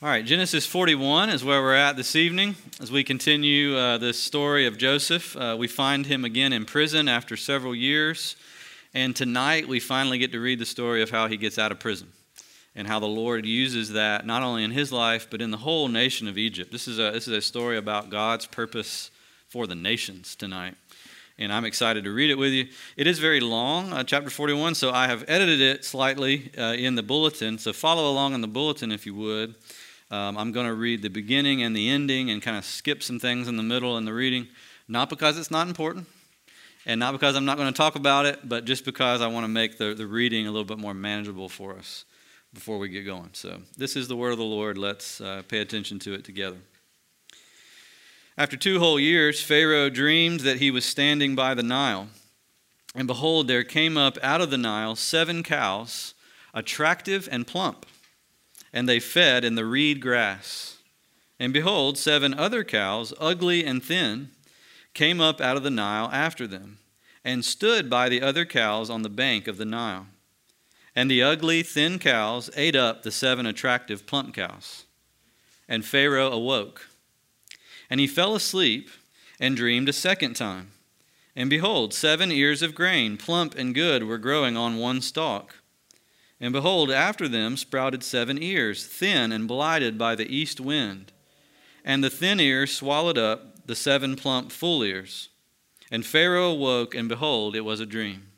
All right, Genesis 41 is where we're at this evening. As we continue uh, this story of Joseph, uh, we find him again in prison after several years. And tonight we finally get to read the story of how he gets out of prison and how the Lord uses that not only in his life, but in the whole nation of Egypt. This is a, this is a story about God's purpose for the nations tonight. And I'm excited to read it with you. It is very long, uh, chapter 41, so I have edited it slightly uh, in the bulletin. So follow along in the bulletin if you would. Um, I'm going to read the beginning and the ending and kind of skip some things in the middle in the reading, not because it's not important and not because I'm not going to talk about it, but just because I want to make the, the reading a little bit more manageable for us before we get going. So, this is the word of the Lord. Let's uh, pay attention to it together. After two whole years, Pharaoh dreamed that he was standing by the Nile. And behold, there came up out of the Nile seven cows, attractive and plump and they fed in the reed grass. And behold, seven other cows, ugly and thin, came up out of the Nile after them, and stood by the other cows on the bank of the Nile. And the ugly, thin cows ate up the seven attractive, plump cows. And Pharaoh awoke. And he fell asleep and dreamed a second time. And behold, seven ears of grain, plump and good, were growing on one stalk. And behold, after them sprouted seven ears, thin and blighted by the east wind. And the thin ears swallowed up the seven plump full ears. And Pharaoh awoke, and behold, it was a dream.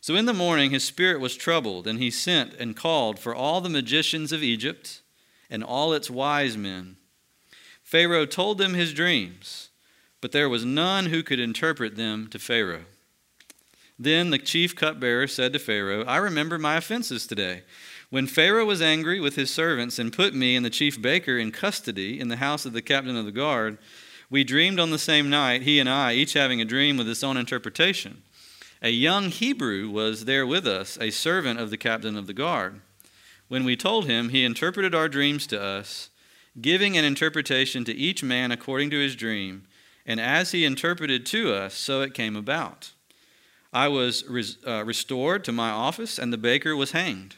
So in the morning his spirit was troubled, and he sent and called for all the magicians of Egypt and all its wise men. Pharaoh told them his dreams, but there was none who could interpret them to Pharaoh. Then the chief cupbearer said to Pharaoh, I remember my offenses today. When Pharaoh was angry with his servants and put me and the chief baker in custody in the house of the captain of the guard, we dreamed on the same night, he and I, each having a dream with its own interpretation. A young Hebrew was there with us, a servant of the captain of the guard. When we told him, he interpreted our dreams to us, giving an interpretation to each man according to his dream. And as he interpreted to us, so it came about. I was res, uh, restored to my office, and the baker was hanged.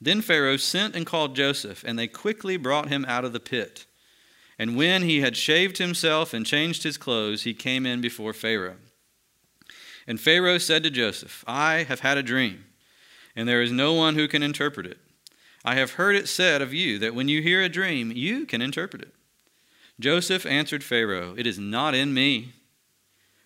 Then Pharaoh sent and called Joseph, and they quickly brought him out of the pit. And when he had shaved himself and changed his clothes, he came in before Pharaoh. And Pharaoh said to Joseph, I have had a dream, and there is no one who can interpret it. I have heard it said of you that when you hear a dream, you can interpret it. Joseph answered Pharaoh, It is not in me.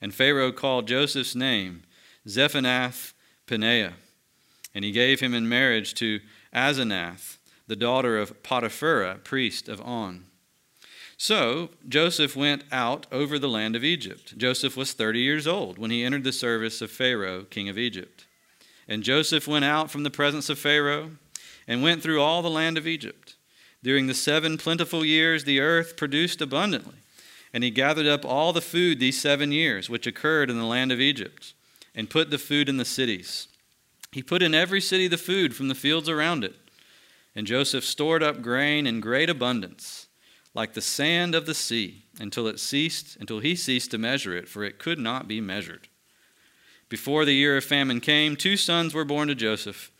And Pharaoh called Joseph's name Zaphenath Paneah, and he gave him in marriage to Asenath, the daughter of Potiphera, priest of On. So Joseph went out over the land of Egypt. Joseph was 30 years old when he entered the service of Pharaoh, king of Egypt. And Joseph went out from the presence of Pharaoh and went through all the land of Egypt. During the seven plentiful years, the earth produced abundantly. And he gathered up all the food these seven years, which occurred in the land of Egypt, and put the food in the cities. He put in every city the food from the fields around it. And Joseph stored up grain in great abundance, like the sand of the sea, until it ceased, until he ceased to measure it, for it could not be measured. Before the year of famine came, two sons were born to Joseph.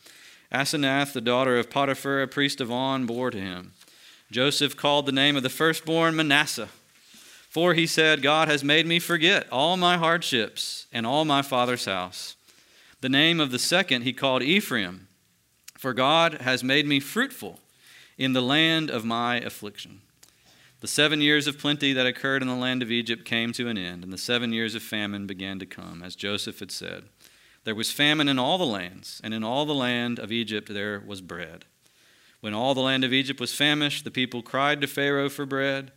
Asenath, the daughter of Potiphar, a priest of On, bore to him. Joseph called the name of the firstborn Manasseh for he said, God has made me forget all my hardships and all my father's house. The name of the second he called Ephraim, for God has made me fruitful in the land of my affliction. The seven years of plenty that occurred in the land of Egypt came to an end, and the seven years of famine began to come, as Joseph had said. There was famine in all the lands, and in all the land of Egypt there was bread. When all the land of Egypt was famished, the people cried to Pharaoh for bread.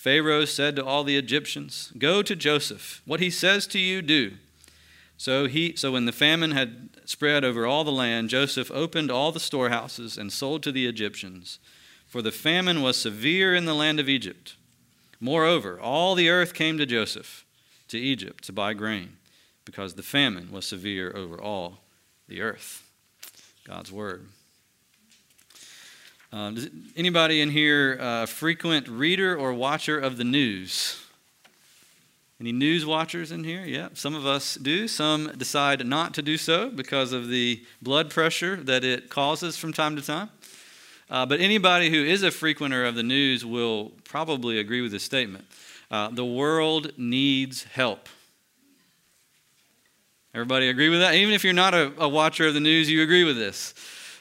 Pharaoh said to all the Egyptians, Go to Joseph. What he says to you, do. So, he, so when the famine had spread over all the land, Joseph opened all the storehouses and sold to the Egyptians for the famine was severe in the land of Egypt. Moreover, all the earth came to Joseph, to Egypt, to buy grain, because the famine was severe over all the earth. God's word. Uh, does anybody in here uh, frequent reader or watcher of the news? Any news watchers in here? Yeah, some of us do. Some decide not to do so because of the blood pressure that it causes from time to time. Uh, but anybody who is a frequenter of the news will probably agree with this statement. Uh, the world needs help. Everybody agree with that? Even if you're not a, a watcher of the news, you agree with this.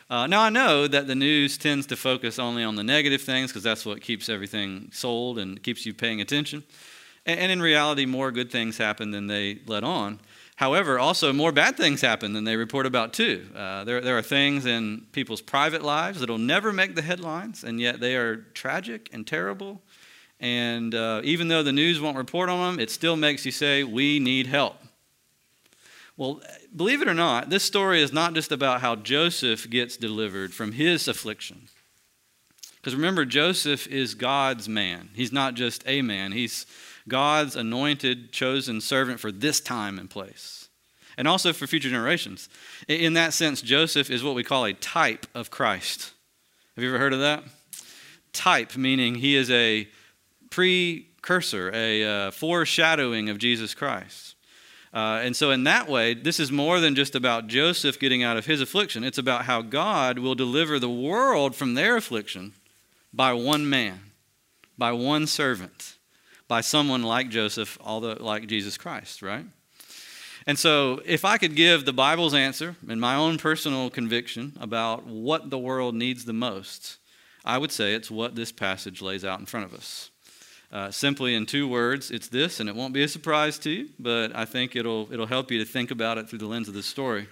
Uh, now, I know that the news tends to focus only on the negative things because that's what keeps everything sold and keeps you paying attention. And, and in reality, more good things happen than they let on. However, also more bad things happen than they report about too. Uh, there, there are things in people's private lives that'll never make the headlines, and yet they are tragic and terrible. And uh, even though the news won't report on them, it still makes you say, We need help. Well, believe it or not, this story is not just about how Joseph gets delivered from his affliction. Because remember, Joseph is God's man. He's not just a man, he's God's anointed, chosen servant for this time and place, and also for future generations. In that sense, Joseph is what we call a type of Christ. Have you ever heard of that? Type, meaning he is a precursor, a uh, foreshadowing of Jesus Christ. Uh, and so, in that way, this is more than just about Joseph getting out of his affliction. It's about how God will deliver the world from their affliction by one man, by one servant by someone like Joseph, although like Jesus Christ, right? And so, if I could give the Bible's answer and my own personal conviction about what the world needs the most, I would say it's what this passage lays out in front of us. Uh, simply in two words, it's this, and it won't be a surprise to you, but I think it'll, it'll help you to think about it through the lens of this story.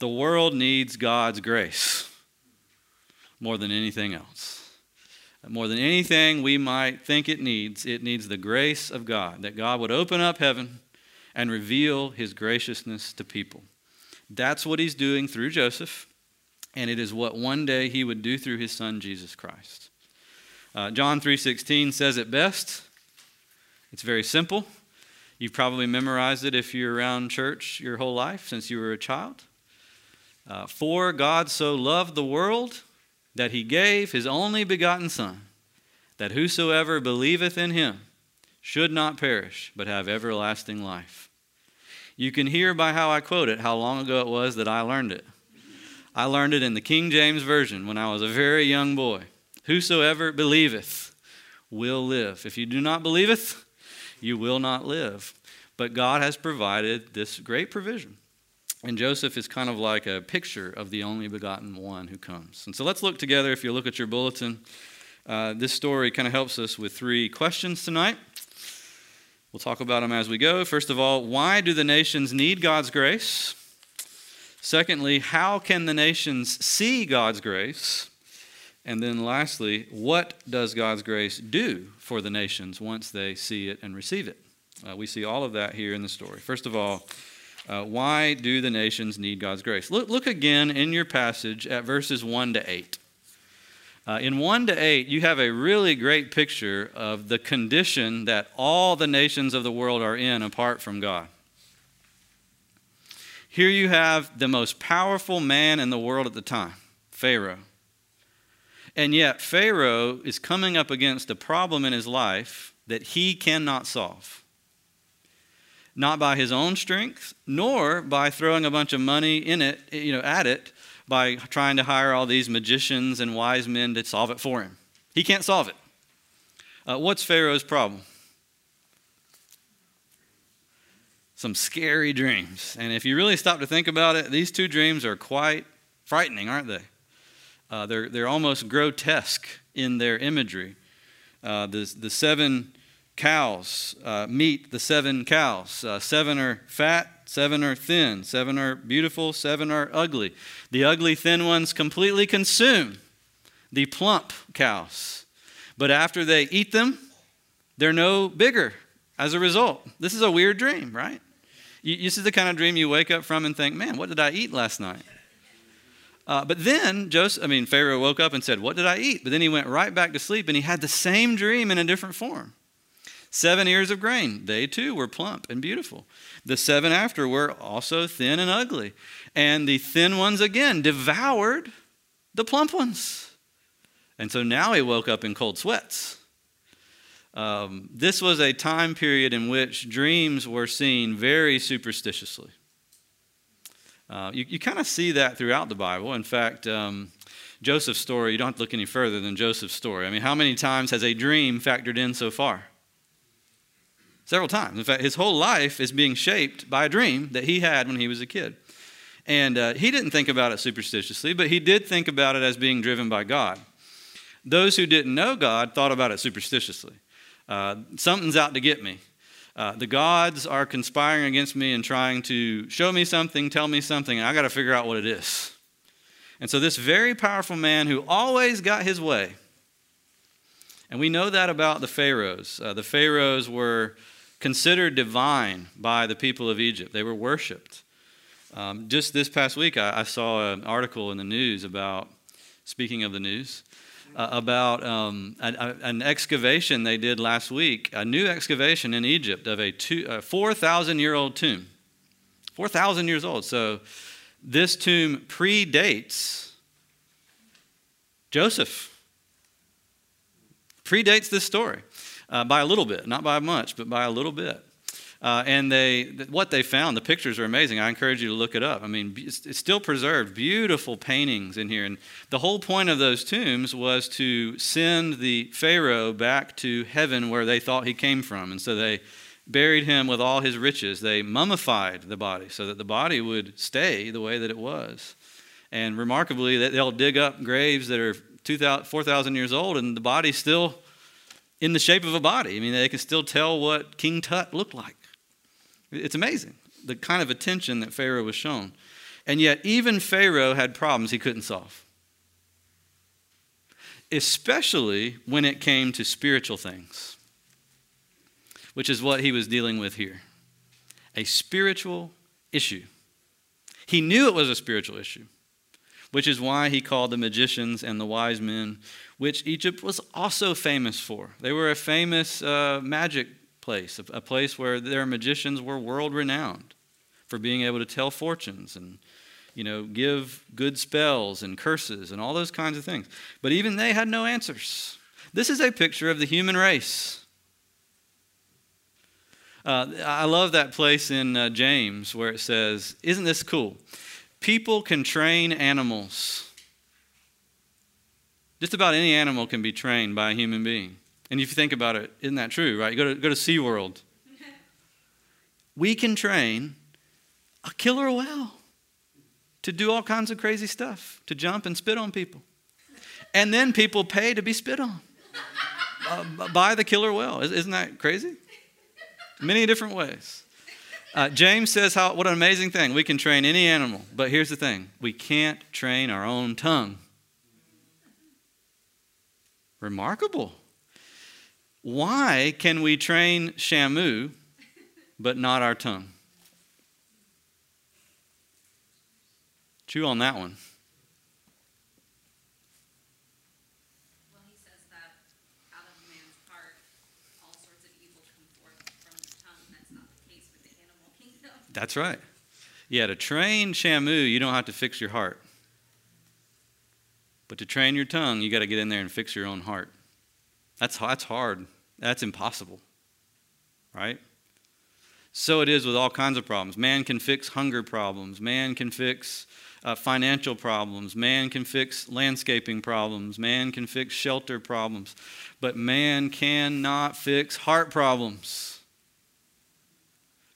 The world needs God's grace more than anything else. More than anything we might think it needs, it needs the grace of God, that God would open up heaven and reveal his graciousness to people. That's what he's doing through Joseph, and it is what one day he would do through his son Jesus Christ. Uh, John 3:16 says it best. It's very simple. You've probably memorized it if you're around church your whole life since you were a child. Uh, For God so loved the world that he gave his only begotten Son, that whosoever believeth in him should not perish, but have everlasting life. You can hear by how I quote it how long ago it was that I learned it. I learned it in the King James Version when I was a very young boy. Whosoever believeth will live. If you do not believeth, you will not live. But God has provided this great provision and Joseph is kind of like a picture of the only begotten one who comes. And so let's look together. If you look at your bulletin, uh, this story kind of helps us with three questions tonight. We'll talk about them as we go. First of all, why do the nations need God's grace? Secondly, how can the nations see God's grace? And then lastly, what does God's grace do for the nations once they see it and receive it? Uh, we see all of that here in the story. First of all, uh, why do the nations need God's grace? Look, look again in your passage at verses 1 to 8. Uh, in 1 to 8, you have a really great picture of the condition that all the nations of the world are in apart from God. Here you have the most powerful man in the world at the time, Pharaoh. And yet, Pharaoh is coming up against a problem in his life that he cannot solve not by his own strength, nor by throwing a bunch of money in it, you know, at it, by trying to hire all these magicians and wise men to solve it for him. He can't solve it. Uh, what's Pharaoh's problem? Some scary dreams. And if you really stop to think about it, these two dreams are quite frightening, aren't they? Uh, they're, they're almost grotesque in their imagery. Uh, the, the seven cows uh, meet the seven cows. Uh, seven are fat, seven are thin, seven are beautiful, seven are ugly. The ugly, thin ones completely consume the plump cows. But after they eat them, they're no bigger as a result. This is a weird dream, right? You, this is the kind of dream you wake up from and think, man, what did I eat last night? Uh, but then Joseph, I mean, Pharaoh woke up and said, What did I eat? But then he went right back to sleep and he had the same dream in a different form. Seven ears of grain, they too were plump and beautiful. The seven after were also thin and ugly. And the thin ones again devoured the plump ones. And so now he woke up in cold sweats. Um, this was a time period in which dreams were seen very superstitiously. Uh, you you kind of see that throughout the Bible. In fact, um, Joseph's story, you don't have to look any further than Joseph's story. I mean, how many times has a dream factored in so far? Several times. In fact, his whole life is being shaped by a dream that he had when he was a kid. And uh, he didn't think about it superstitiously, but he did think about it as being driven by God. Those who didn't know God thought about it superstitiously. Uh, something's out to get me. Uh, the gods are conspiring against me and trying to show me something, tell me something, and I got to figure out what it is. And so, this very powerful man who always got his way, and we know that about the pharaohs. Uh, the pharaohs were considered divine by the people of Egypt, they were worshiped. Um, just this past week, I, I saw an article in the news about, speaking of the news, uh, about um, an, an, excavation they did last week, a new excavation in Egypt of a, a 4,000 year old tomb. 4,000 years old. So this tomb predates Joseph. Predates this story uh, by a little bit, not by much, but by a little bit. Uh, and they, what they found, the pictures are amazing. I encourage you to look it up. I mean, it's still preserved, beautiful paintings in here. And the whole point of those tombs was to send the Pharaoh back to heaven where they thought he came from. And so they buried him with all his riches. They mummified the body so that the body would stay the way that it was. And remarkably, they'll dig up graves that are 4,000 years old and the body's still in the shape of a body. I mean, they can still tell what King Tut looked like. It's amazing the kind of attention that Pharaoh was shown. And yet, even Pharaoh had problems he couldn't solve, especially when it came to spiritual things, which is what he was dealing with here a spiritual issue. He knew it was a spiritual issue, which is why he called the magicians and the wise men, which Egypt was also famous for. They were a famous uh, magic place, a place where their magicians were world renowned for being able to tell fortunes and you know, give good spells and curses and all those kinds of things. But even they had no answers. This is a picture of the human race. Uh, I love that place in uh, James where it says, Isn't this cool? People can train animals. Just about any animal can be trained by a human being. And if you think about it, isn't that true, right? You go to, go to SeaWorld. we can train a killer whale to do all kinds of crazy stuff, to jump and spit on people. And then people pay to be spit on uh, by the killer whale. Isn't that crazy? Many different ways. Uh, James says how what an amazing thing. We can train any animal, but here's the thing we can't train our own tongue. Remarkable. Why can we train Shamu but not our tongue? Chew on that one. Well, he says that out of man's heart, all sorts of evil come forth from the tongue. That's not the case with the animal kingdom. That's right. Yeah, to train Shamu, you don't have to fix your heart. But to train your tongue, you got to get in there and fix your own heart. That's, that's hard. That's impossible. Right? So it is with all kinds of problems. Man can fix hunger problems. Man can fix uh, financial problems. Man can fix landscaping problems. Man can fix shelter problems. But man cannot fix heart problems.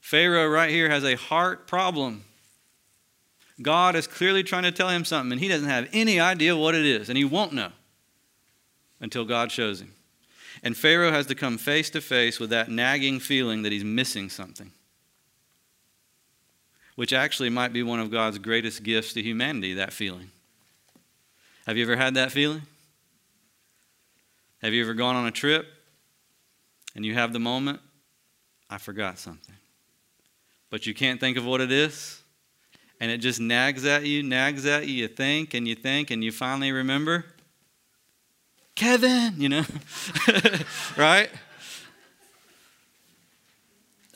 Pharaoh, right here, has a heart problem. God is clearly trying to tell him something, and he doesn't have any idea what it is, and he won't know until God shows him. And Pharaoh has to come face to face with that nagging feeling that he's missing something, which actually might be one of God's greatest gifts to humanity, that feeling. Have you ever had that feeling? Have you ever gone on a trip and you have the moment, I forgot something, but you can't think of what it is? And it just nags at you, nags at you, you think and you think, and you finally remember? Kevin, you know, right?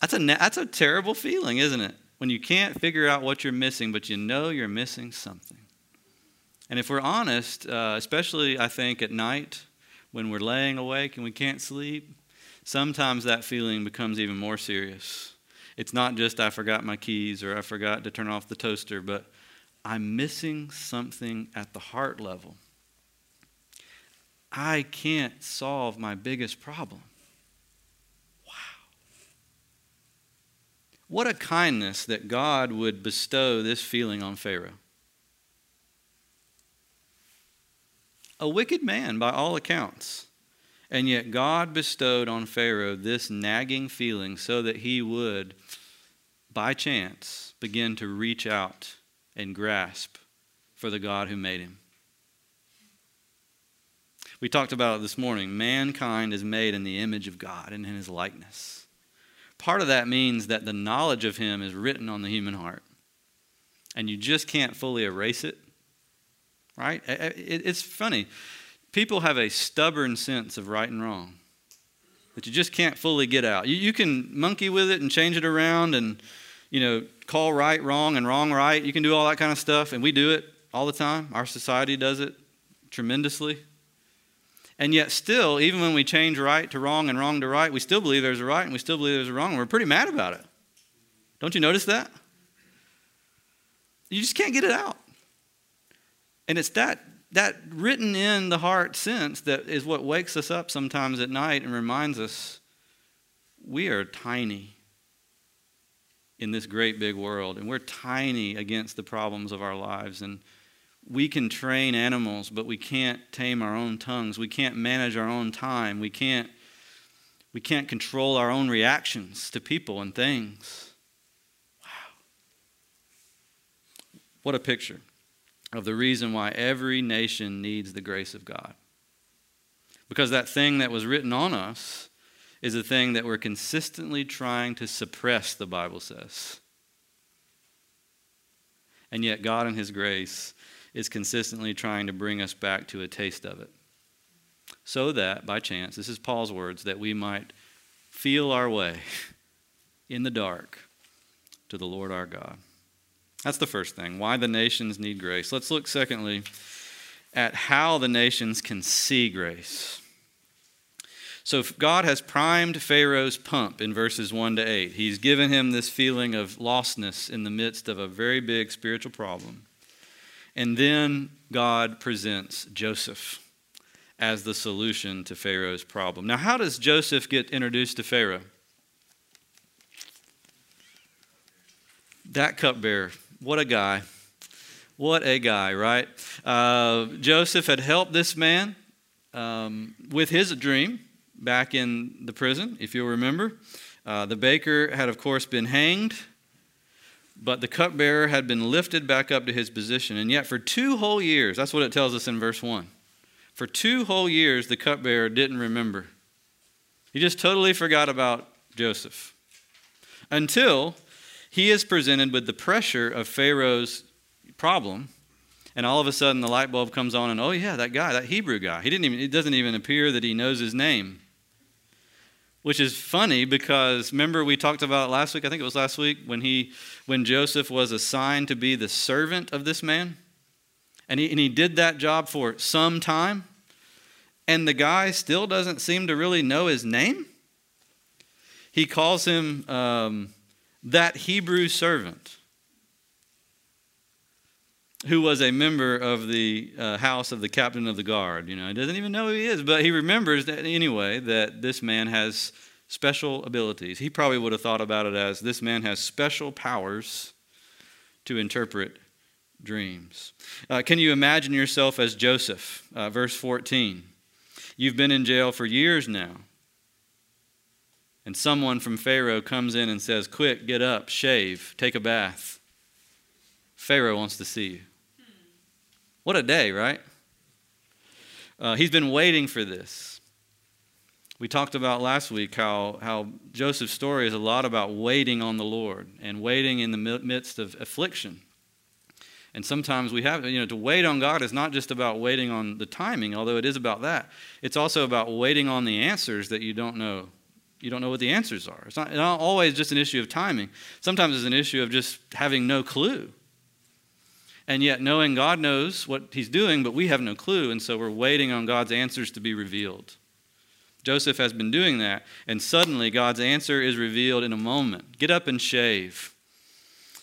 That's a, that's a terrible feeling, isn't it? When you can't figure out what you're missing, but you know you're missing something. And if we're honest, uh, especially I think at night when we're laying awake and we can't sleep, sometimes that feeling becomes even more serious. It's not just I forgot my keys or I forgot to turn off the toaster, but I'm missing something at the heart level. I can't solve my biggest problem. Wow. What a kindness that God would bestow this feeling on Pharaoh. A wicked man by all accounts. And yet God bestowed on Pharaoh this nagging feeling so that he would, by chance, begin to reach out and grasp for the God who made him. We talked about it this morning. Mankind is made in the image of God and in his likeness. Part of that means that the knowledge of him is written on the human heart. And you just can't fully erase it. Right? It's funny. People have a stubborn sense of right and wrong that you just can't fully get out. You, can monkey with it and change it around and, you know, call right wrong and wrong right. You can do all that kind of stuff, and we do it all the time. Our society does it tremendously. And yet, still, even when we change right to wrong and wrong to right, we still believe there's a right and we still believe there's a wrong. And we're pretty mad about it. Don't you notice that? You just can't get it out. And it's that, that written in the heart sense that is what wakes us up sometimes at night and reminds us we are tiny in this great big world. And we're tiny against the problems of our lives. And we can train animals, but we can't tame our own tongues. We can't manage our own time. We can't, we can't control our own reactions to people and things. Wow. What a picture of the reason why every nation needs the grace of God. Because that thing that was written on us is a thing that we're consistently trying to suppress, the Bible says. And yet, God, in His grace, is consistently trying to bring us back to a taste of it. So that, by chance, this is Paul's words, that we might feel our way in the dark to the Lord our God. That's the first thing. Why the nations need grace. Let's look, secondly, at how the nations can see grace. So God has primed Pharaoh's pump in verses 1 to 8. He's given him this feeling of lostness in the midst of a very big spiritual problem. And then God presents Joseph as the solution to Pharaoh's problem. Now, how does Joseph get introduced to Pharaoh? That cupbearer. What a guy. What a guy, right? Uh, Joseph had helped this man um, with his dream back in the prison, if you'll remember. Uh, the baker had, of course, been hanged but the cupbearer had been lifted back up to his position. And yet, for two whole years, that's what it tells us in verse 1. For two whole years, the cupbearer didn't remember. He just totally forgot about Joseph until he is presented with the pressure of Pharaoh's problem. And all of a sudden, the light bulb comes on, and oh, yeah, that guy, that Hebrew guy. He didn't even, it doesn't even appear that he knows his name which is funny because remember we talked about last week i think it was last week when he when joseph was assigned to be the servant of this man? And he, and he did that job for some time and the guy still doesn't seem to really know his name? He calls him um, that hebrew servant who was a member of the uh, house of the captain of the guard. You know, he doesn't even know who he is, but he remembers that anyway that this man has special abilities. He probably would have thought about it as this man has special powers to interpret dreams. Uh, can you imagine yourself as Joseph? Uh, verse 14. You've been in jail for years now. And someone from Pharaoh comes in and says, Quick, get up, shave, take a bath. Pharaoh wants to see you. What a day, right? Uh, he's been waiting for this. We talked about last week how, how Joseph's story is a lot about waiting on the Lord and waiting in the midst of affliction. And sometimes we have, you know, to wait on God is not just about waiting on the timing, although it is about that. It's also about waiting on the answers that you don't know. You don't know what the answers are. It's not, it's not always just an issue of timing. Sometimes it's an issue of just having no clue. And yet, knowing God knows what He's doing, but we have no clue, and so we're waiting on God's answers to be revealed. Joseph has been doing that, and suddenly God's answer is revealed in a moment. Get up and shave.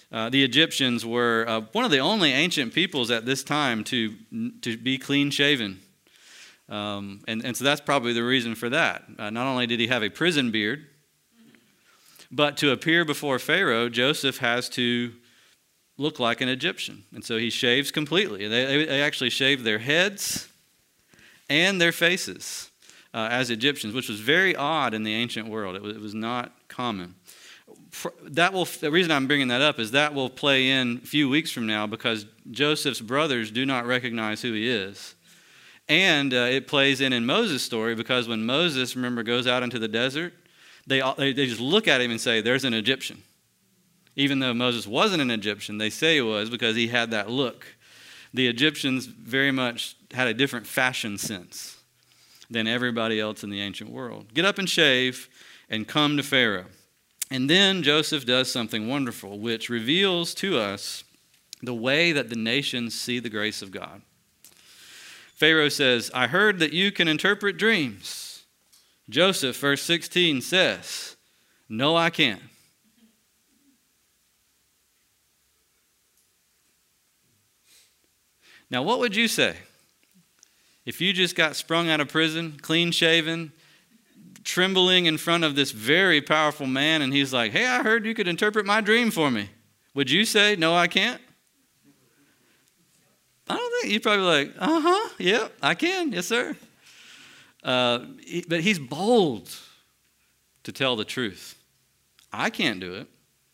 Uh, the Egyptians were uh, one of the only ancient peoples at this time to, to be clean shaven. Um, and, and so that's probably the reason for that. Uh, not only did he have a prison beard, but to appear before Pharaoh, Joseph has to look like an Egyptian. And so he shaves completely. They, they actually shaved their heads and their faces uh, as Egyptians, which was very odd in the ancient world. It was, it was not common. That will, the reason I'm bringing that up is that will play in a few weeks from now because Joseph's brothers do not recognize who he is. And uh, it plays in in Moses' story because when Moses, remember, goes out into the desert, they, they just look at him and say, There's an Egyptian. Even though Moses wasn't an Egyptian, they say he was because he had that look. The Egyptians very much had a different fashion sense than everybody else in the ancient world. Get up and shave and come to Pharaoh. And then Joseph does something wonderful, which reveals to us the way that the nations see the grace of God. Pharaoh says, I heard that you can interpret dreams. Joseph, verse 16, says, No, I can't. Now, what would you say if you just got sprung out of prison, clean shaven, trembling in front of this very powerful man, and he's like, Hey, I heard you could interpret my dream for me? Would you say, No, I can't? I don't think you'd probably like, Uh huh, yep, I can, yes, sir. Uh, but he's bold to tell the truth. I can't do it,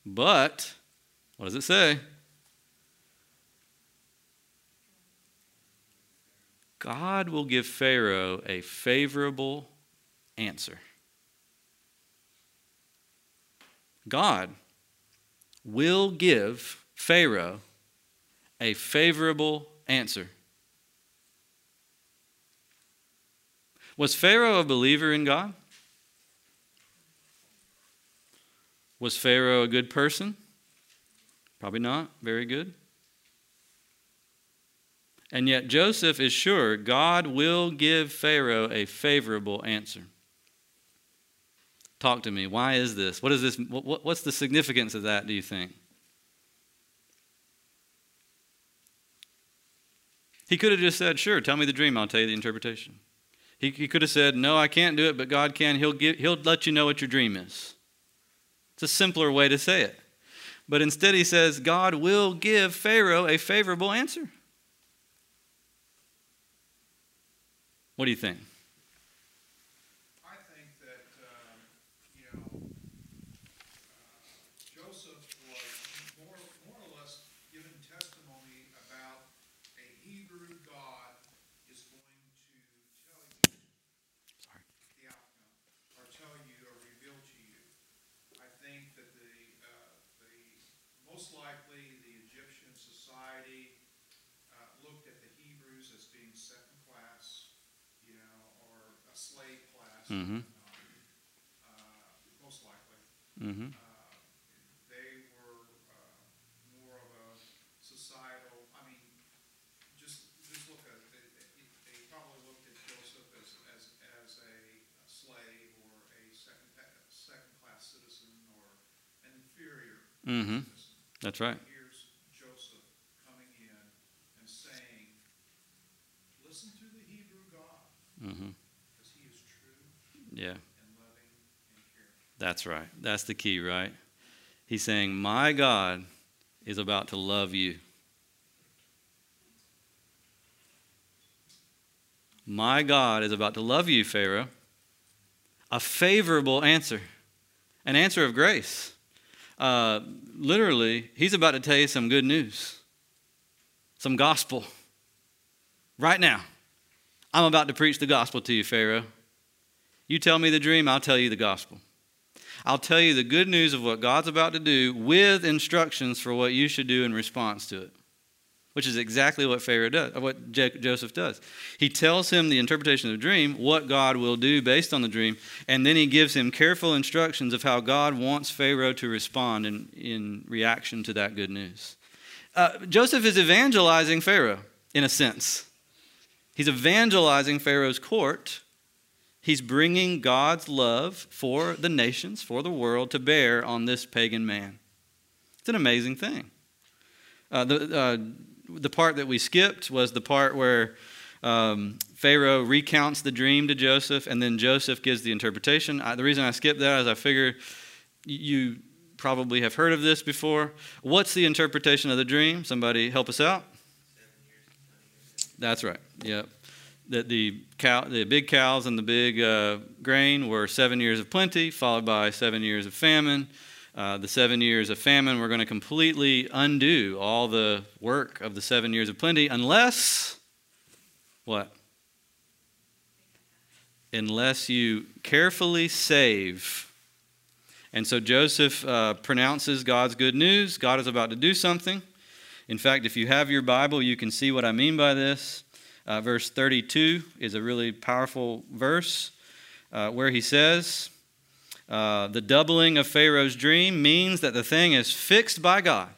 but what does it say? God will give Pharaoh a favorable answer. God will give Pharaoh a favorable answer. Was Pharaoh a believer in God? Was Pharaoh a good person? Probably not. Very good. And yet Joseph is sure God will give Pharaoh a favorable answer. Talk to me. Why is this? What is this? What's the significance of that, do you think? He could have just said, Sure, tell me the dream, I'll tell you the interpretation. He, he could have said, No, I can't do it, but God can. He'll, give, he'll let you know what your dream is. It's a simpler way to say it. But instead, he says, God will give Pharaoh a favorable answer. What do you think? I think that, uh, you know, uh, Joseph was more, more or less given testimony about a Hebrew God is going to tell you Sorry. the outcome, or tell you or reveal to you. I think that the, uh, the, most likely, the Egyptian society uh, looked at the Hebrews as being second class, you know, or a class. Mhm. um, uh, Most likely. Mm-hmm. Uh, They were uh, more of a societal, I mean, just, just look at, they, they- probably looked at Joseph as, as, as a slave or a second, second-class citizen or an inferior Mm-hmm. citizen. That's right. Here's yeah. That's right. That's the key, right? He's saying, My God is about to love you. My God is about to love you, Pharaoh. A favorable answer, an answer of grace. Uh, literally, he's about to tell you some good news, some gospel. Right now, I'm about to preach the gospel to you, Pharaoh. You tell me the dream, I'll tell you the gospel. I'll tell you the good news of what God's about to do with instructions for what you should do in response to it which is exactly what Pharaoh does, what Joseph does. He tells him the interpretation of the dream, what God will do based on the dream, and then he gives him careful instructions of how God wants Pharaoh to respond in, in reaction to that good news. Uh, Joseph is evangelizing Pharaoh, in a sense. He's evangelizing Pharaoh's court. He's bringing God's love for the nations, for the world, to bear on this pagan man. It's an amazing thing. Uh, the, uh, the part that we skipped was the part where um, Pharaoh recounts the dream to Joseph, and then Joseph gives the interpretation. I, the reason I skipped that is I figure you probably have heard of this before. What's the interpretation of the dream? Somebody help us out. That's right. Yep. That the cow, the big cows and the big uh, grain were seven years of plenty, followed by seven years of famine. Uh, the seven years of famine, we're going to completely undo all the work of the seven years of plenty unless, what? Unless you carefully save. And so Joseph uh, pronounces God's good news. God is about to do something. In fact, if you have your Bible, you can see what I mean by this. Uh, verse 32 is a really powerful verse uh, where he says, uh, the doubling of Pharaoh's dream means that the thing is fixed by God.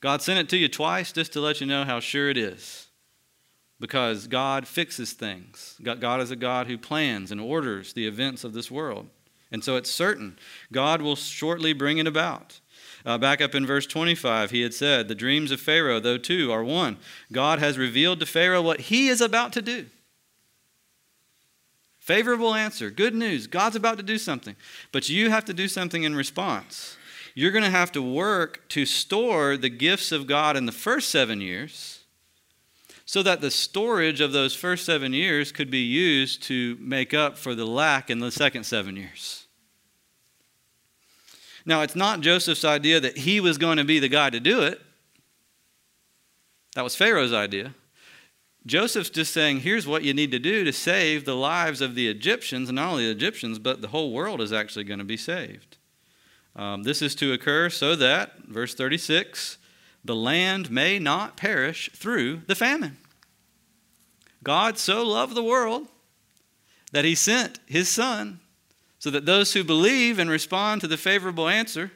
God sent it to you twice just to let you know how sure it is. Because God fixes things. God is a God who plans and orders the events of this world. And so it's certain. God will shortly bring it about. Uh, back up in verse 25, he had said, The dreams of Pharaoh, though two, are one. God has revealed to Pharaoh what he is about to do. Favorable answer, good news. God's about to do something. But you have to do something in response. You're going to have to work to store the gifts of God in the first seven years so that the storage of those first seven years could be used to make up for the lack in the second seven years. Now, it's not Joseph's idea that he was going to be the guy to do it. That was Pharaoh's idea. Joseph's just saying, here's what you need to do to save the lives of the Egyptians, and not only the Egyptians, but the whole world is actually going to be saved. Um, this is to occur so that, verse 36, the land may not perish through the famine. God so loved the world that he sent his son so that those who believe and respond to the favorable answer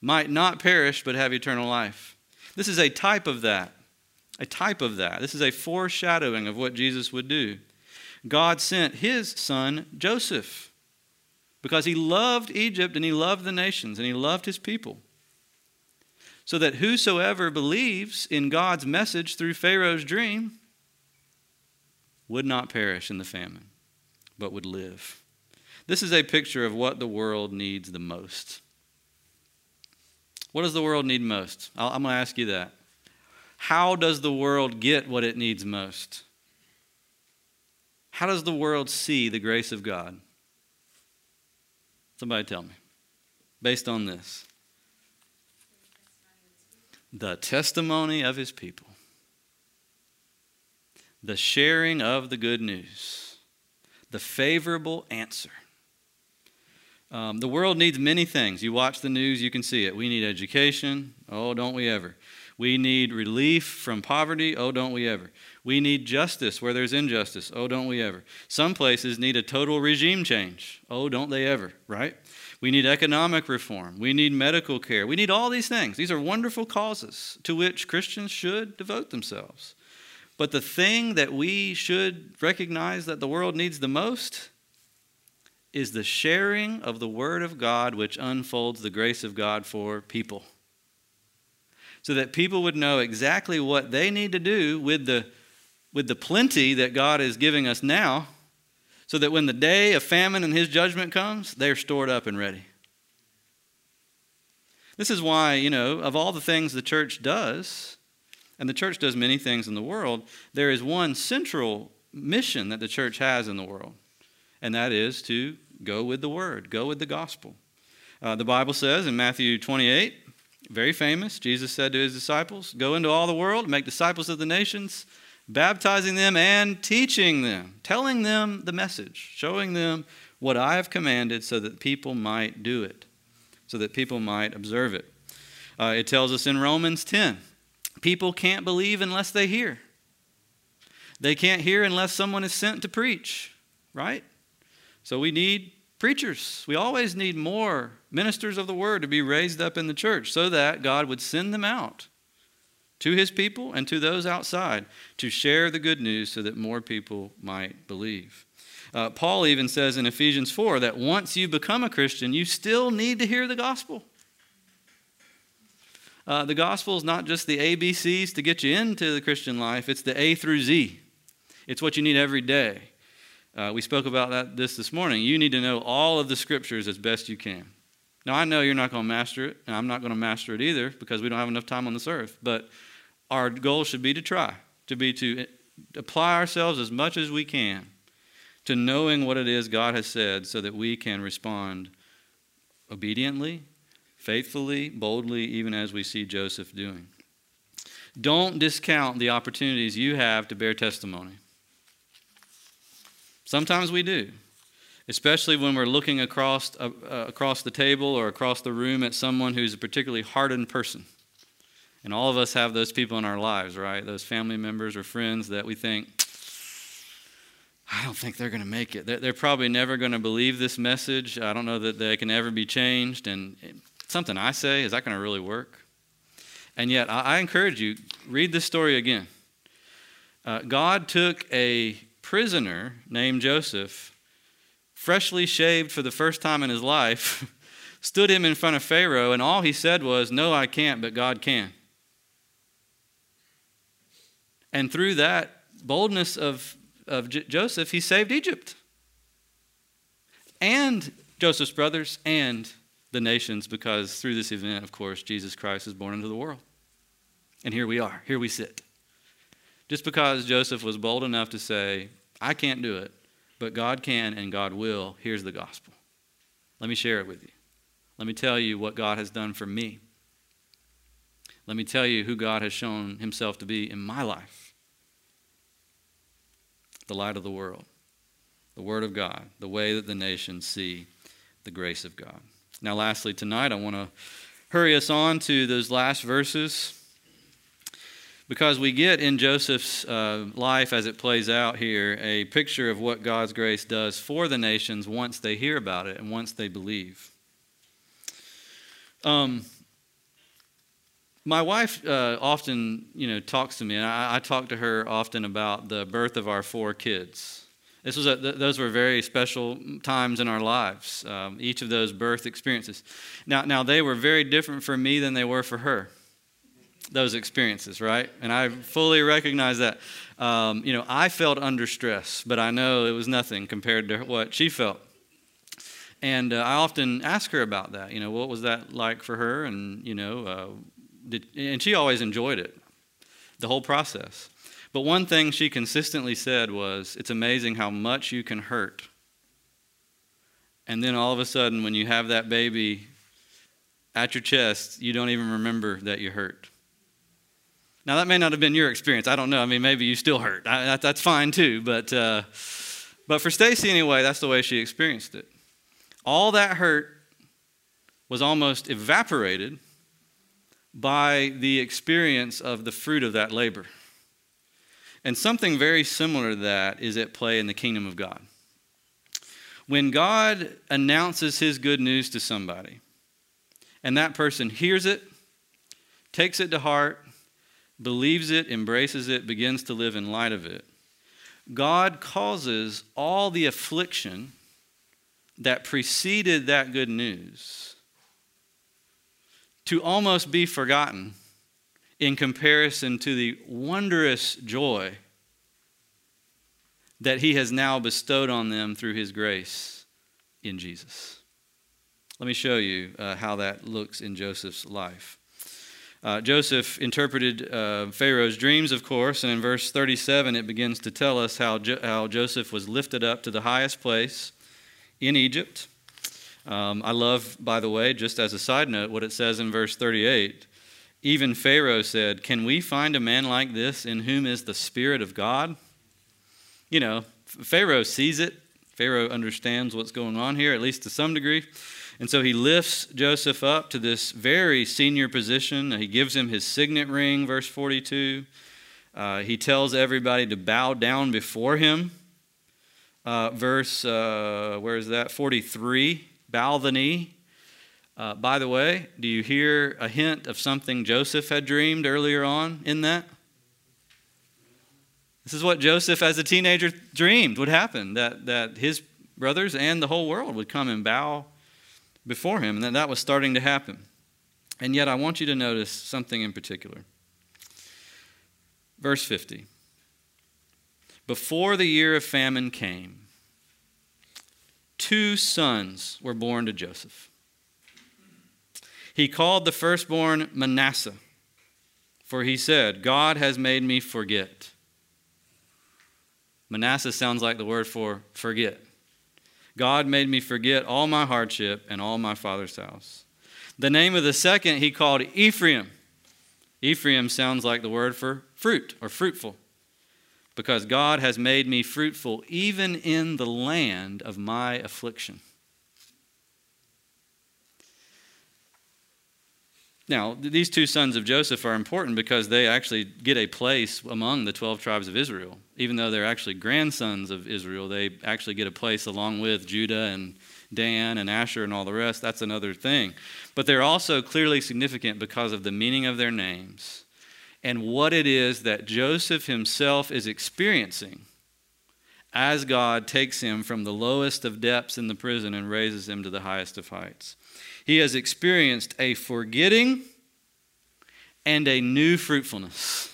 might not perish but have eternal life. This is a type of that a type of that. This is a foreshadowing of what Jesus would do. God sent his son, Joseph, because he loved Egypt and he loved the nations and he loved his people. So that whosoever believes in God's message through Pharaoh's dream would not perish in the famine, but would live. This is a picture of what the world needs the most. What does the world need most? i am going to ask you that. How does the world get what it needs most? How does the world see the grace of God? Somebody tell me. Based on this, the testimony of his people, the sharing of the good news, the favorable answer. Um, the world needs many things. You watch the news, you can see it. We need education. Oh, don't we ever? We need relief from poverty. Oh, don't we ever? We need justice where there's injustice. Oh, don't we ever? Some places need a total regime change. Oh, don't they ever, right? We need economic reform. We need medical care. We need all these things. These are wonderful causes to which Christians should devote themselves. But the thing that we should recognize that the world needs the most is the sharing of the Word of God, which unfolds the grace of God for people so that people would know exactly what they need to do with the, with the plenty that God is giving us now, so that when the day of famine and his judgment comes, they're stored up and ready. This is why, you know, of all the things the church does, And the church does many things in the world. There is one central mission that the church has in the world, and that is to go with the word, go with the gospel. Uh, the Bible says in Matthew 28, very famous, Jesus said to his disciples, Go into all the world, make disciples of the nations, baptizing them and teaching them, telling them the message, showing them what I have commanded so that people might do it, so that people might observe it. Uh, it tells us in Romans 10 people can't believe unless they hear. They can't hear unless someone is sent to preach, right? So we need preachers. We always need more ministers of the word to be raised up in the church so that God would send them out to his people and to those outside to share the good news so that more people might believe. Uh, Paul even says in Ephesians 4 that once you become a Christian, you still need to hear the gospel. Uh, the gospel is not just the ABCs to get you into the Christian life, it's the A through Z. It's what you need every day. Uh, we spoke about that this this morning. You need to know all of the scriptures as best you can. Now, I know you're not going to master it, and I'm not going to master it either because we don't have enough time on this earth. But our goal should be to try, to be to apply ourselves as much as we can to knowing what it is God has said so that we can respond obediently, faithfully, boldly, even as we see Joseph doing. Don't discount the opportunities you have to bear testimony. Sometimes we do, especially when we're looking across, uh, uh, across the table or across the room at someone who's a particularly hardened person. And all of us have those people in our lives, right? Those family members or friends that we think, I don't think they're going to make it. They're, probably never going to believe this message. I don't know that they can ever be changed. And something I say, is that going to really work? And yet, I, I encourage you, read this story again. Uh, God took a prisoner named Joseph, freshly shaved for the first time in his life, stood him in front of Pharaoh, and all he said was, No, I can't, but God can. And through that boldness of, of J- Joseph, he saved Egypt and Joseph's brothers and the nations, because through this event, of course, Jesus Christ is born into the world. And here we are, here we sit. Just because Joseph was bold enough to say, I can't do it, but God can and God will. Here's the gospel. Let me share it with you. Let me tell you what God has done for me. Let me tell you who God has shown himself to be in my life the light of the world, the Word of God, the way that the nations see the grace of God. Now, lastly, tonight, I want to hurry us on to those last verses because we get in Joseph's uh, life as it plays out here a picture of what God's grace does for the nations once they hear about it and once they believe. Um, my wife uh, often, you know, talks to me, and I, I, talk to her often about the birth of our four kids. This was a, th- those were very special times in our lives. Um, each of those birth experiences. Now, now they were very different for me than they were for her those experiences, right? And I fully recognize that. Um, you know, I felt under stress, but I know it was nothing compared to what she felt. And uh, I often ask her about that. You know, what was that like for her? And you know, uh, did, and she always enjoyed it, the whole process. But one thing she consistently said was, "It's amazing how much you can hurt." And then all of a sudden, when you have that baby at your chest, you don't even remember that you hurt. Now, that may not have been your experience. I don't know. I mean, maybe you still hurt. I, that, that's fine too. But, uh, but for Stacy, anyway, that's the way she experienced it. All that hurt was almost evaporated by the experience of the fruit of that labor. And something very similar to that is at play in the kingdom of God. When God announces his good news to somebody, and that person hears it, takes it to heart, believes it, embraces it, begins to live in light of it, God causes all the affliction that preceded that good news to almost be forgotten in comparison to the wondrous joy that he has now bestowed on them through his grace in Jesus. Let me show you uh, how that looks in Joseph's life. Uh, Joseph interpreted uh, Pharaoh's dreams, of course, and in verse 37 it begins to tell us how, jo- how Joseph was lifted up to the highest place in Egypt. Um, I love, by the way, just as a side note, what it says in verse 38. Even Pharaoh said, Can we find a man like this in whom is the Spirit of God? You know, Pharaoh sees it. Pharaoh understands what's going on here, at least to some degree. And so he lifts Joseph up to this very senior position. He gives him his signet ring, verse 42. Uh, he tells everybody to bow down before him. Uh, verse, uh, where is that? 43. Bow the knee. Uh, by the way, do you hear a hint of something Joseph had dreamed earlier on in that? This is what Joseph, as a teenager, dreamed would happen that, that his brothers and the whole world would come and bow before him, and that that was starting to happen. And yet, I want you to notice something in particular. Verse 50 Before the year of famine came, two sons were born to Joseph. He called the firstborn Manasseh, for he said, God has made me forget. Manasseh sounds like the word for forget. God made me forget all my hardship and all my father's house. The name of the second he called Ephraim. Ephraim sounds like the word for fruit or fruitful, because God has made me fruitful even in the land of my affliction. Now, these two sons of Joseph are important because they actually get a place among the 12 tribes of Israel. Even though they're actually grandsons of Israel, they actually get a place along with Judah and Dan and Asher and all the rest. That's another thing. But they're also clearly significant because of the meaning of their names and what it is that Joseph himself is experiencing as God takes him from the lowest of depths in the prison and raises him to the highest of heights. He has experienced a forgetting and a new fruitfulness.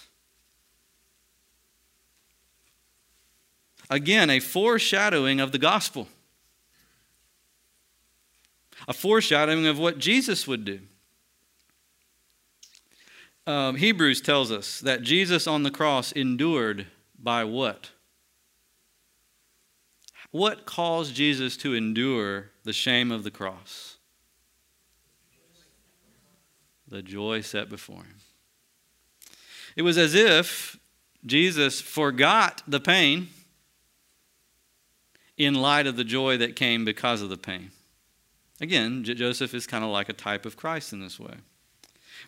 Again, a foreshadowing of the gospel, a foreshadowing of what Jesus would do. Um, Hebrews tells us that Jesus on the cross endured by what? What caused Jesus to endure the shame of the cross? The joy set before him. It was as if Jesus forgot the pain in light of the joy that came because of the pain. Again, J- Joseph is kind of like a type of Christ in this way.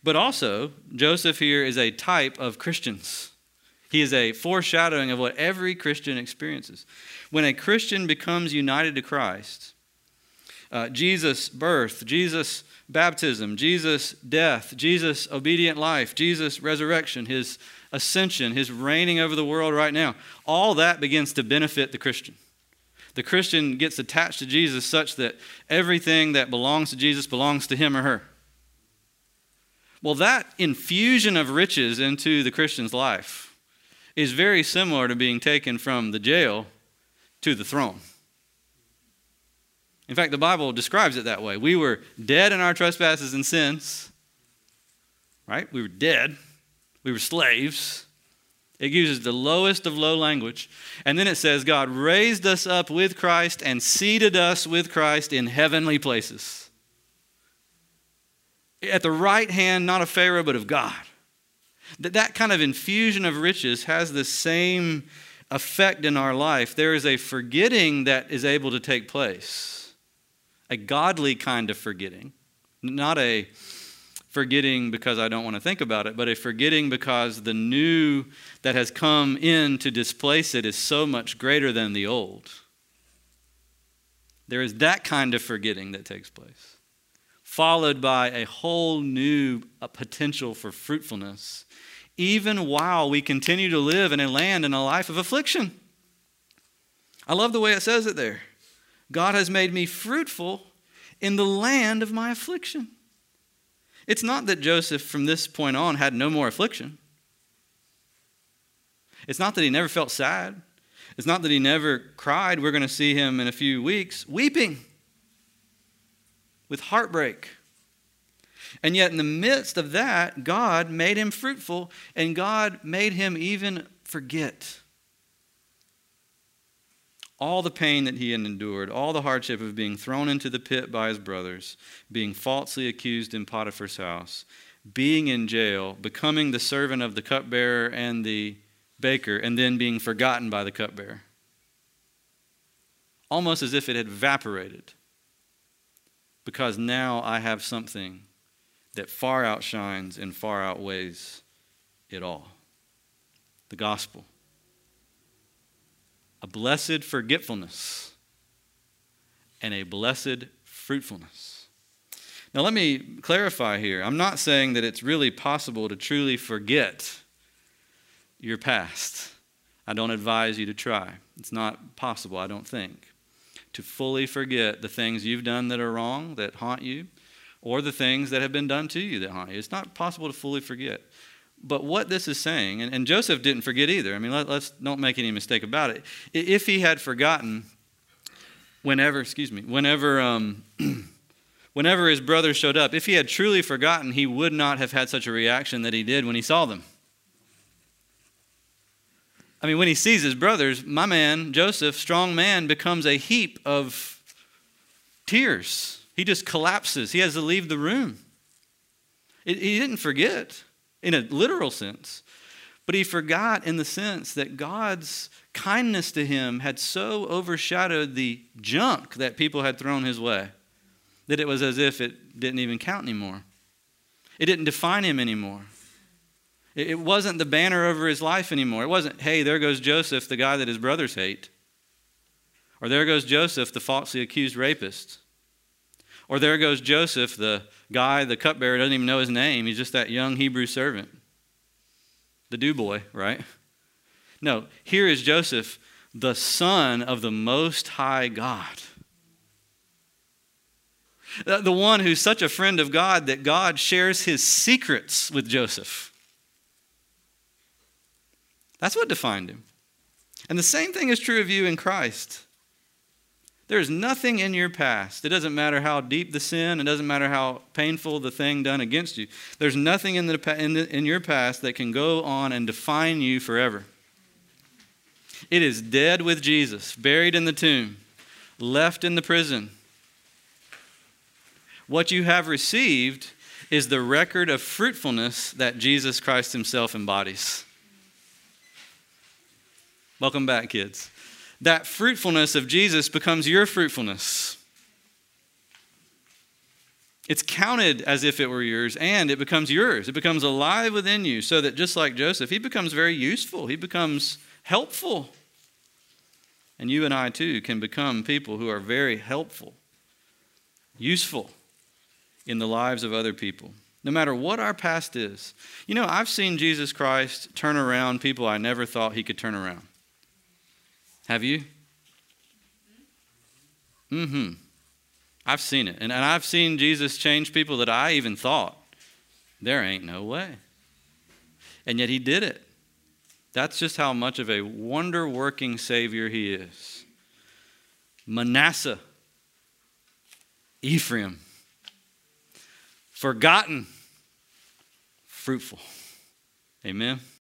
But also, Joseph here is a type of Christians. He is a foreshadowing of what every Christian experiences. When a Christian becomes united to Christ, uh, Jesus' birth, Jesus' baptism, Jesus' death, Jesus' obedient life, Jesus' resurrection, his ascension, his reigning over the world right now, all that begins to benefit the Christian. The Christian gets attached to Jesus such that everything that belongs to Jesus belongs to him or her. Well, that infusion of riches into the Christian's life is very similar to being taken from the jail to the throne. In fact, the Bible describes it that way. We were dead in our trespasses and sins, right? We were dead. We were slaves. It uses the lowest of low language. And then it says, God raised us up with Christ and seated us with Christ in heavenly places. At the right hand, not of Pharaoh, but of God. That, that kind of infusion of riches has the same effect in our life. There is a forgetting that is able to take place a godly kind of forgetting, not a forgetting because I don't want to think about it, but a forgetting because the new that has come in to displace it is so much greater than the old. There is that kind of forgetting that takes place, followed by a whole new uh, potential for fruitfulness, even while we continue to live in a land and a life of affliction. I love the way it says it there. God has made me fruitful in the land of my affliction. It's not that Joseph, from this point on, had no more affliction. It's not that he never felt sad. It's not that he never cried. We're going to see him in a few weeks weeping with heartbreak. And yet, in the midst of that, God made him fruitful and God made him even forget all the pain that he had endured, all the hardship of being thrown into the pit by his brothers, being falsely accused in Potiphar's house, being in jail, becoming the servant of the cupbearer and the baker, and then being forgotten by the cupbearer. Almost as if it had evaporated. Because now I have something that far outshines and far outweighs it all the gospel a blessed forgetfulness and a blessed fruitfulness. Now, let me clarify here. I'm not saying that it's really possible to truly forget your past. I don't advise you to try. It's not possible, I don't think, to fully forget the things you've done that are wrong, that haunt you, or the things that have been done to you that haunt you. It's not possible to fully forget. But what this is saying, and, and Joseph didn't forget either. I mean, let, us don't make any mistake about it. If he had forgotten, whenever, excuse me, whenever, um, whenever his brothers showed up, if he had truly forgotten, he would not have had such a reaction that he did when he saw them. I mean, when he sees his brothers, my man, Joseph, strong man, becomes a heap of tears. He just collapses. He has to leave the room. It, he didn't forget in a literal sense. But he forgot in the sense that God's kindness to him had so overshadowed the junk that people had thrown his way that it was as if it didn't even count anymore. It didn't define him anymore. It wasn't the banner over his life anymore. It wasn't, hey, there goes Joseph, the guy that his brothers hate. Or there goes Joseph, the falsely accused rapist. Or there goes Joseph, the guy, the cupbearer, doesn't even know his name. He's just that young Hebrew servant. The do boy, right? No, here is Joseph, the son of the Most High God. The one who's such a friend of God that God shares his secrets with Joseph. That's what defined him. And the same thing is true of you in Christ. There's nothing in your past. It doesn't matter how deep the sin, it doesn't matter how painful the thing done against you. There's nothing in, the, in, the, in your past that can go on and define you forever. It is dead with Jesus, buried in the tomb, left in the prison. What you have received is the record of fruitfulness that Jesus Christ Himself embodies. Welcome back, kids that fruitfulness of Jesus becomes your fruitfulness. It's counted as if it were yours, and it becomes yours. It becomes alive within you, so that just like Joseph, he becomes very useful, he becomes helpful. And you and I, too, can become people who are very helpful, useful in the lives of other people, no matter what our past is. You know, I've seen Jesus Christ turn around people I never thought he could turn around. Have you? Mm hmm. I've seen it. And, and I've seen Jesus change people that I even thought, there ain't no way. And yet he did it. That's just how much of a wonder working Savior he is. Manasseh, Ephraim, forgotten, fruitful. Amen.